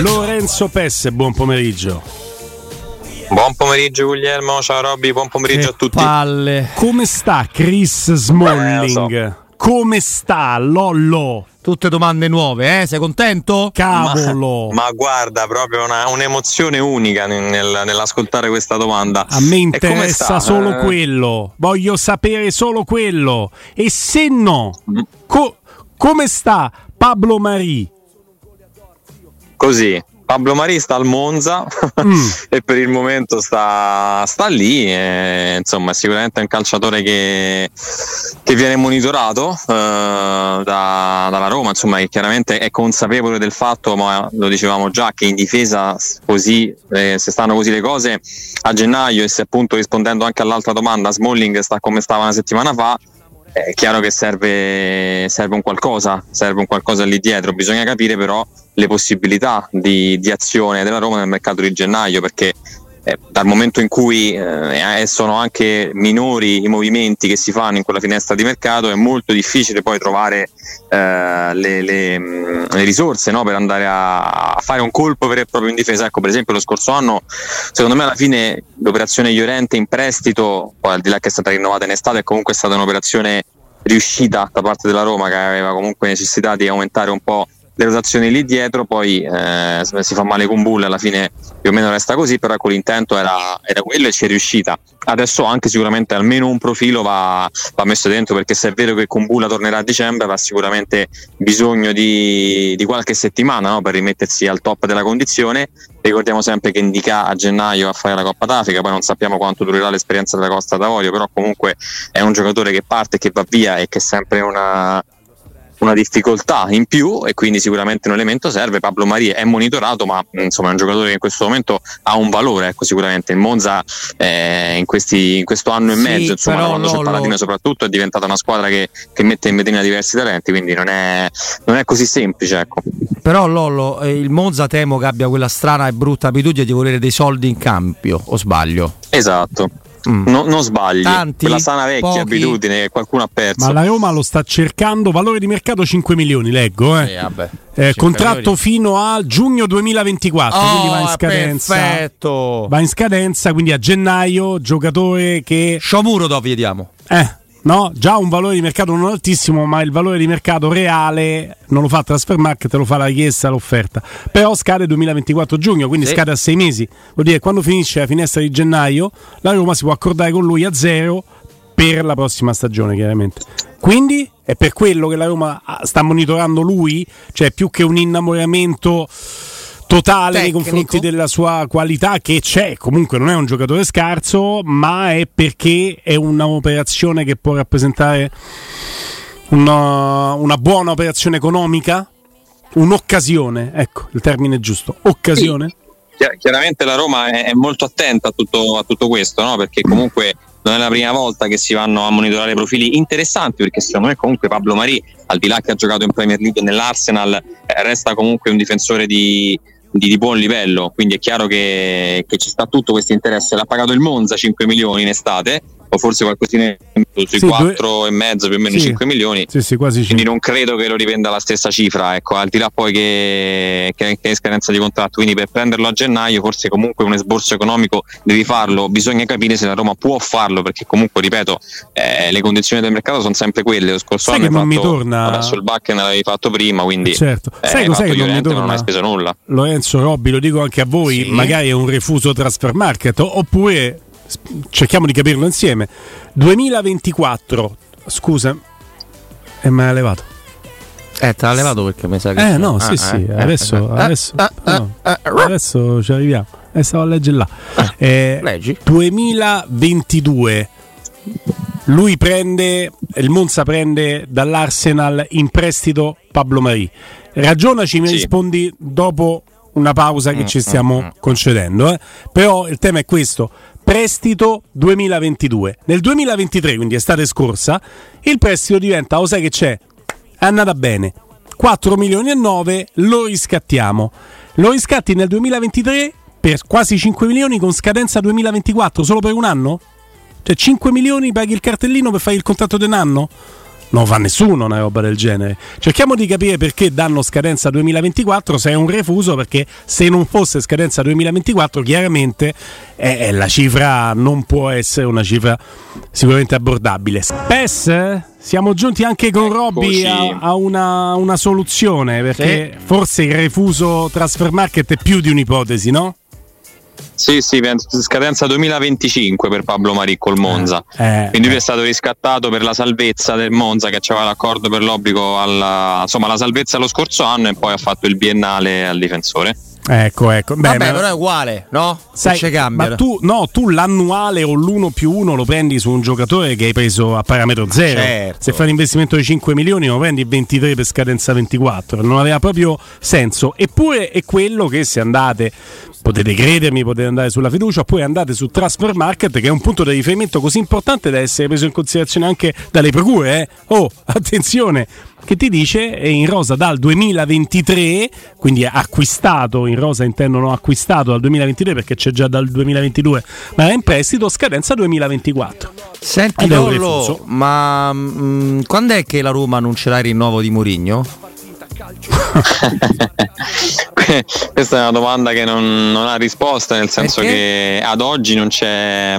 Lorenzo Pesse, buon pomeriggio. Buon pomeriggio Guglielmo, ciao Robby, buon pomeriggio che a tutti. Palle. Come sta Chris Smalling? Eh, so. Come sta Lollo? Tutte domande nuove, eh? Sei contento? Cavolo! Ma, ma guarda, proprio una, un'emozione unica nel, nell'ascoltare questa domanda. A me interessa solo eh... quello. Voglio sapere solo quello. E se no, mm. co- come sta Pablo Marí? Così, Pablo Mari sta al Monza mm. e per il momento sta, sta lì. E, insomma, è sicuramente un calciatore che, che viene monitorato uh, da, dalla Roma, insomma, che chiaramente è consapevole del fatto, ma lo dicevamo già, che in difesa così, eh, se stanno così le cose, a gennaio e se appunto rispondendo anche all'altra domanda, Smalling sta come stava una settimana fa è chiaro che serve, serve, un qualcosa, serve un qualcosa lì dietro, bisogna capire però le possibilità di, di azione della Roma nel mercato di gennaio perché eh, dal momento in cui eh, sono anche minori i movimenti che si fanno in quella finestra di mercato è molto difficile poi trovare eh, le, le, mm, le, risorse no, per andare a, a, fare un colpo vero e proprio in difesa. Ecco, per esempio, lo scorso anno, secondo me, alla fine l'operazione Llorente in prestito, poi al di là che è stata rinnovata in estate, è comunque stata un'operazione riuscita da parte della Roma che aveva comunque necessità di aumentare un po' le rotazioni lì dietro, poi eh, si fa male con Bull, alla fine più o meno resta così, però ecco l'intento era, era quello e ci è riuscita. Adesso anche sicuramente almeno un profilo va, va messo dentro perché se è vero che con Bulla tornerà a dicembre avrà sicuramente bisogno di, di qualche settimana no? per rimettersi al top della condizione. Ricordiamo sempre che indica a gennaio a fare la Coppa d'Africa, poi non sappiamo quanto durerà l'esperienza della Costa d'Avorio, però comunque è un giocatore che parte che va via e che è sempre una, una difficoltà in più e quindi sicuramente un elemento serve. Pablo Maria è monitorato, ma insomma è un giocatore che in questo momento ha un valore, ecco, sicuramente. Il Monza eh, in, questi, in, questo anno e mezzo, insomma, quando c'è Paladino soprattutto, è diventata una squadra che, che mette in vetrina diversi talenti, quindi non è, non è così semplice. Ecco. Però Lollo, eh, il Monza temo che abbia quella strana e brutta abitudine di volere dei soldi in cambio, o sbaglio? Esatto. Mm. No, non sbagli, Tanti, quella sana vecchia pochi. abitudine che qualcuno ha perso. Ma la Roma lo sta cercando, valore di mercato 5 milioni, leggo. Eh. Sì, eh, contratto milioni. fino a giugno 2024, oh, quindi va in scadenza. Perfetto. Va in scadenza, quindi a gennaio, giocatore che... Sciomuro dove vediamo. Eh, no? già un valore di mercato non altissimo, ma il valore di mercato reale non lo fa Transfer Market, lo fa la richiesta, l'offerta. Però scade 2024 giugno, quindi sì. scade a sei mesi. Vuol dire che quando finisce la finestra di gennaio, la Roma si può accordare con lui a zero per la prossima stagione, chiaramente. Quindi è per quello che la Roma sta monitorando lui, cioè più che un innamoramento totale Tecnico. nei confronti della sua qualità che c'è, comunque non è un giocatore scarso, ma è perché è un'operazione che può rappresentare una, una buona operazione economica, un'occasione, ecco il termine giusto, occasione. Sì. Chiaramente la Roma è molto attenta a tutto, a tutto questo, no? perché comunque non è la prima volta che si vanno a monitorare profili interessanti perché secondo me comunque Pablo Marì al di là che ha giocato in Premier League nell'Arsenal eh, resta comunque un difensore di, di, di, buon livello, quindi è chiaro che, che ci sta tutto questo interesse. L'ha pagato il Monza 5 milioni in estate, o forse qualcosina sui sì, 4 due... e mezzo più o meno sì, 5 milioni. Sì, sì, quasi quindi non credo che lo rivenda la stessa cifra ecco al di là poi che, che, che è scadenza di contratto. Quindi per prenderlo a gennaio forse comunque un esborso economico devi farlo. Bisogna capire se la Roma può farlo perché comunque ripeto eh, le condizioni del mercato sono sempre quelle. Lo scorso Sai anno non mi torna adesso il Bakken l'avevi fatto prima quindi certo. eh, Sai che non mi torna? non hai speso nulla. Lorenzo Robbi lo dico anche a voi magari è un refuso transfer market oppure cerchiamo di capirlo insieme. 2024, scusa, e me l'ha levato. Eh, te l'ha levato perché mi sa che. Eh, no, ah, sì, sì, eh, adesso, eh, adesso, eh, no, adesso ci arriviamo. E stavo a leggere là. Eh, leggi. 2022. Lui prende, il Monza prende dall'Arsenal in prestito Pablo Marì. Ragionaci, mi sì. rispondi dopo una pausa che ci stiamo concedendo. Eh. Però il tema è questo. Prestito 2022. Nel 2023, quindi estate scorsa, il prestito diventa, lo sai che c'è? È andata bene. 4 milioni e 9 lo riscattiamo. Lo riscatti nel 2023 per quasi 5 milioni con scadenza 2024, solo per un anno? Cioè 5 milioni paghi il cartellino per fare il contratto di un anno? Non fa nessuno una roba del genere. Cerchiamo di capire perché danno scadenza 2024 se è un refuso, perché se non fosse scadenza 2024 chiaramente eh, la cifra non può essere una cifra sicuramente abbordabile. PES, siamo giunti anche con Robby a, a una, una, soluzione, perché sì. forse il refuso transfer market è più di un'ipotesi, no? Sì, sì, scadenza 2025 per Pablo Maricco il Monza. Eh, eh, Quindi lui è stato riscattato per la salvezza del Monza che aveva l'accordo per l'obbligo alla, insomma, la salvezza lo scorso anno e poi ha fatto il biennale al difensore. Ecco, ecco. Beh, Vabbè, ma... però è uguale, no? Sai, c'è cambia. Ma tu, no, tu l'annuale o l'uno più uno lo prendi su un giocatore che hai preso a parametro zero. Certo. Se fai un investimento di 5 milioni lo prendi 23 per scadenza 24. Non aveva proprio senso. Eppure è quello che se andate potete credermi, potete andare sulla fiducia, poi andate su Transfer Market che è un punto di riferimento così importante da essere preso in considerazione anche dalle procure. Eh? Oh, attenzione, che ti dice è in rosa dal 2023, quindi acquistato in rosa intendo non acquistato dal 2023 perché c'è già dal 2022, ma è in prestito scadenza 2024. Senti Lollo, ma mh, mm, quando è che la Roma annuncerà il rinnovo di Mourinho? Questa è una domanda che non, non ha risposta, nel senso Perché? che ad oggi non c'è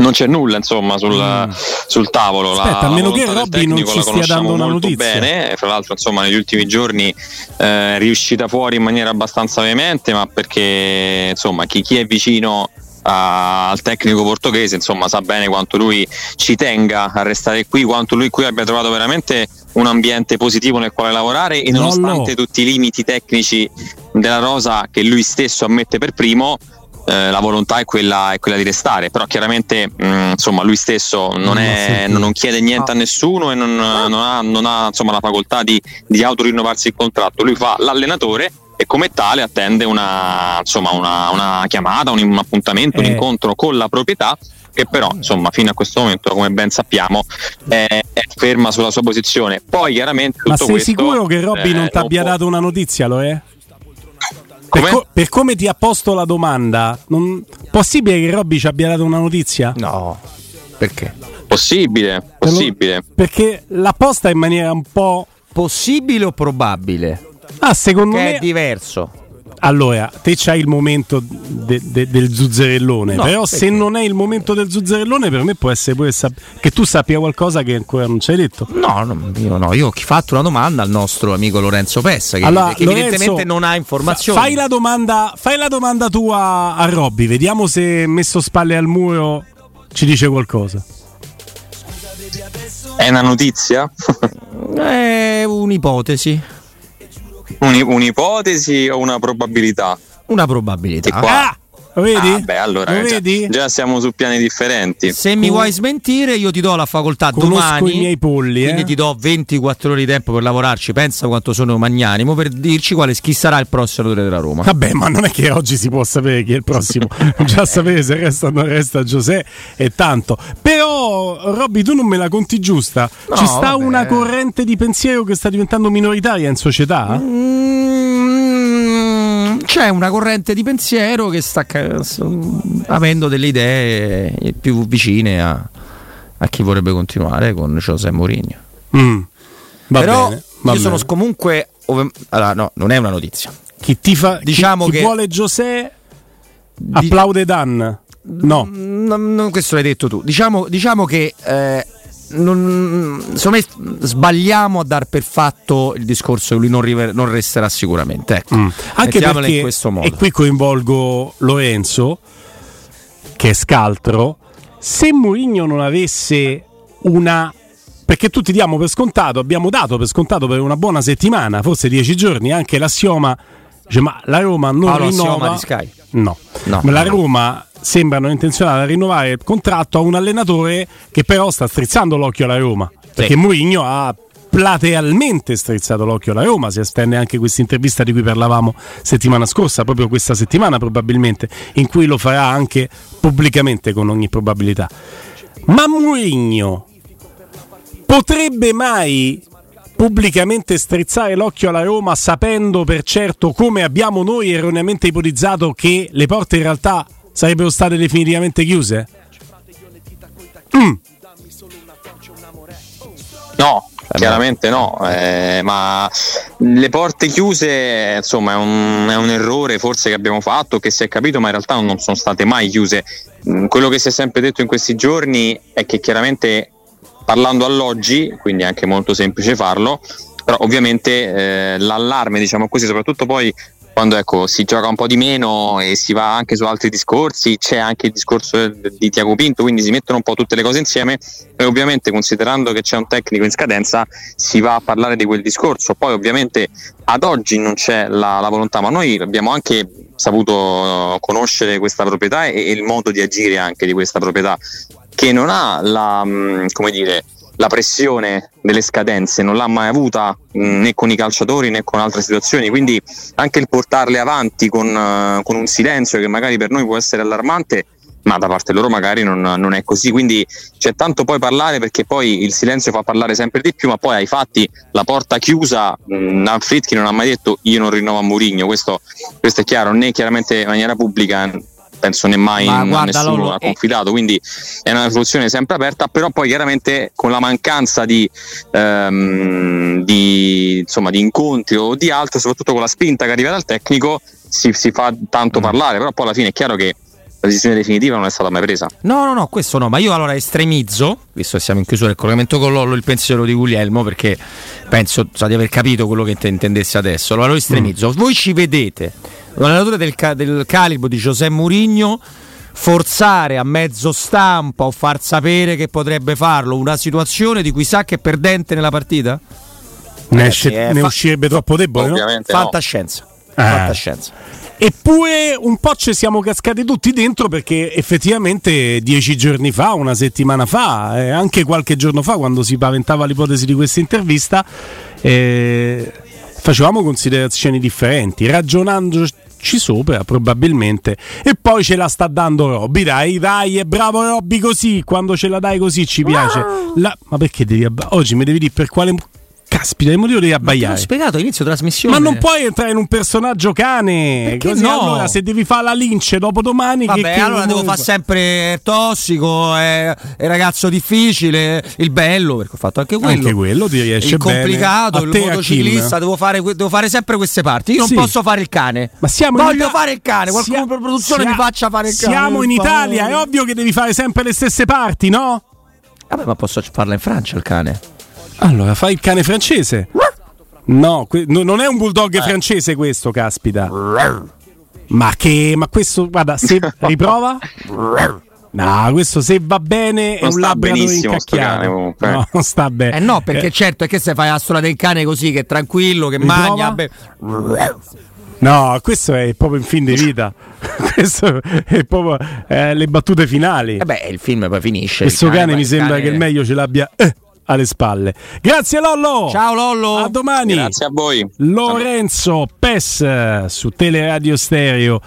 non c'è nulla insomma sul, mm. sul tavolo. Aspetta, la, a meno che Robby non ci stia dando una notizia. Bene, fra l'altro insomma negli ultimi giorni eh, è riuscita fuori in maniera abbastanza veemente, ma perché insomma chi, chi è vicino al tecnico portoghese, insomma, sa bene quanto lui ci tenga a restare qui, quanto lui qui abbia trovato veramente un ambiente positivo nel quale lavorare e nonostante no, tutti i limiti tecnici della rosa che lui stesso ammette per primo, eh, la volontà è quella, è quella, di restare, però chiaramente mh, mm, insomma, lui stesso non, è, non, chiede niente a nessuno e non, non ha, non ha insomma, la facoltà di, di autorinnovarsi il contratto, lui fa l'allenatore e come tale attende una, insomma, una, una chiamata, un, un appuntamento, eh. un incontro con la proprietà che però insomma fino a questo momento come ben sappiamo è, è ferma sulla sua posizione. Poi chiaramente ma sei questo, sicuro che Robby eh, non ti abbia dato una notizia lo è? Per, co- per, come ti ha posto la domanda non... possibile che Robby ci abbia dato una notizia? no perché? possibile possibile perché l'ha posta in maniera un po' possibile o probabile? Ah, secondo che me è diverso. Allora, te c'hai il momento de, de, del zuzzerellone, no, però perché? se non è il momento del zuzzerellone, per me può essere pure sap- che tu sappia qualcosa che ancora non ci hai detto. No, no io no, io ho fatto una domanda al nostro amico Lorenzo Pessa, che, allora, che Lorenzo, evidentemente non ha informazioni. Fai la domanda, fai la domanda tua a Robby, vediamo se messo spalle al muro ci dice qualcosa. È una notizia? è un'ipotesi. Un'ipotesi o una probabilità? Una probabilità. Ah! Lo vedi? Ah, beh, allora Lo vedi? Già, già, siamo su piani differenti. Se mi vuoi smentire, io ti do la facoltà Conosco domani. i miei polli. Quindi eh? ti do 24 ore di tempo per lavorarci. Pensa quanto sono magnanimo per dirci quale, chi sarà il prossimo allenatore della Roma. Vabbè, ma non è che oggi si può sapere chi è il prossimo. già sapere se resta o non resta Giuseppe è tanto. Però, Robby, tu non me la conti giusta. No, Ci sta vabbè. una corrente di pensiero che sta diventando minoritaria in società? Mm, c'è una corrente di pensiero che sta avendo delle idee più vicine a, a chi vorrebbe continuare con José Mourinho. Mm, Però bene, io bene. sono comunque. Allora, no, non è una notizia. Chi ti fa, diciamo chi, chi che vuole José applaude Dan. No. no, no questo l'hai detto tu. Diciamo, diciamo che eh, non, secondo me sbagliamo a dar per fatto il discorso che lui non, river- non resterà sicuramente. Ecco, mm. Anche perché, in questo modo. E qui coinvolgo Lorenzo, che è scaltro. Se Mourinho non avesse una perché tutti diamo per scontato, abbiamo dato per scontato per una buona settimana, forse dieci giorni, anche l'assioma, dice, ma la Roma non Paolo rinnova. Di Sky. No, no ma la Roma sembrano intenzionati a rinnovare il contratto a un allenatore che però sta strizzando l'occhio alla Roma. Perché sì. Mourinho ha platealmente strizzato l'occhio alla Roma, si estende anche questa intervista di cui parlavamo settimana scorsa, proprio questa settimana probabilmente, in cui lo farà anche pubblicamente con ogni probabilità. Ma Mourinho potrebbe mai pubblicamente strizzare l'occhio alla Roma sapendo per certo come abbiamo noi erroneamente ipotizzato che le porte in realtà sarebbero state definitivamente chiuse? Mm. No, chiaramente no, eh, ma le porte chiuse insomma è un, è un, errore forse che abbiamo fatto, che si è capito, ma in realtà non sono state mai chiuse. Mm, quello che si è sempre detto in questi giorni è che chiaramente parlando all'oggi, quindi è anche molto semplice farlo, però ovviamente eh, l'allarme, diciamo così, soprattutto poi quando ecco, si gioca un po' di meno e si va anche su altri discorsi, c'è anche il discorso di Tiago Pinto, quindi si mettono un po' tutte le cose insieme e ovviamente considerando che c'è un tecnico in scadenza si va a parlare di quel discorso. Poi ovviamente ad oggi non c'è la, la volontà, ma noi abbiamo anche saputo conoscere questa proprietà e, e il modo di agire anche di questa proprietà che non ha la, mm, come dire, la pressione delle scadenze, non l'ha mai avuta mm, né con i calciatori né con altre situazioni, quindi anche il portarle avanti con, uh, con un silenzio che magari per noi può essere allarmante, ma da parte loro magari non, non, è così, quindi c'è tanto poi parlare perché poi il silenzio fa parlare sempre di più, ma poi ai fatti la porta chiusa, Nanfritchi non ha mai detto io non rinnovo a Mourinho, questo, questo, è chiaro, né chiaramente in maniera pubblica penso né mai guarda, nessuno Lolo, ha confidato, eh. quindi è una soluzione sempre aperta, però poi chiaramente con la mancanza di, ehm, di, insomma, di incontri o di altro, soprattutto con la spinta che arriva dal tecnico, si, si fa tanto mm. parlare, però poi alla fine è chiaro che la decisione definitiva non è stata mai presa. No, no, no, questo no, ma io allora estremizzo, visto che siamo in chiusura del collegamento con Lollo, il pensiero di Guglielmo, perché penso so, di aver capito quello che intendesse adesso. Allora lo estremizzo. Mm. Voi ci vedete un allenatore del, del calibro di José Mourinho forzare a mezzo stampa o far sapere che potrebbe farlo una situazione di cui sa che è perdente nella partita? Ne, esce, ne fa- uscirebbe troppo debole, no? Fantascienza. No. Fantascienza. Eppure un po' ci siamo cascati tutti dentro perché effettivamente dieci giorni fa, una settimana fa, eh, anche qualche giorno fa, quando si paventava l'ipotesi di questa intervista, eh, facevamo considerazioni differenti, ragionandoci sopra probabilmente. E poi ce la sta dando Robby dai dai è bravo Robby così quando ce la dai così ci piace. La... ma perché devi abba... oggi mi devi dire per quale Caspita, il motivo devi abbaiare. L'ho spiegato all'inizio trasmissione. Ma non puoi entrare in un personaggio cane. Perché Così no? allora se devi fare la lince dopo domani Vabbè, che, che allora devo fare sempre tossico, è, è, ragazzo difficile, il bello, perché ho fatto anche quello. Anche quello ti riesce Il complicato, il motociclista, devo fare, devo fare, sempre queste parti. Io non sì. posso fare il cane. Ma siamo Voglio Ita- fare il cane, qualcuno Sia- per produzione sia- mi faccia fare il cane. Siamo in Italia, è ovvio che devi fare sempre le stesse parti, no? Vabbè, ma posso farla in Francia il cane. Allora, fai il cane francese? No, que- no non è un bulldog eh. francese questo, caspita. Ma che. Ma questo, guarda, se riprova. No, questo se va bene è non un labrador incacchiato. Cane, no, non sta bene. Eh no, perché eh. certo è che se fai la storia del cane così, che è tranquillo, che Riprova? magna. Be- no, questo è proprio in fin di vita. questo è proprio eh, le battute finali. Eh beh, il film poi finisce. Questo cane, cane mi sembra cane... che il meglio ce l'abbia. Eh alle spalle. Grazie Lollo. Ciao Lollo. A domani. Grazie a voi. Lorenzo Pes su Teleradio Stereo.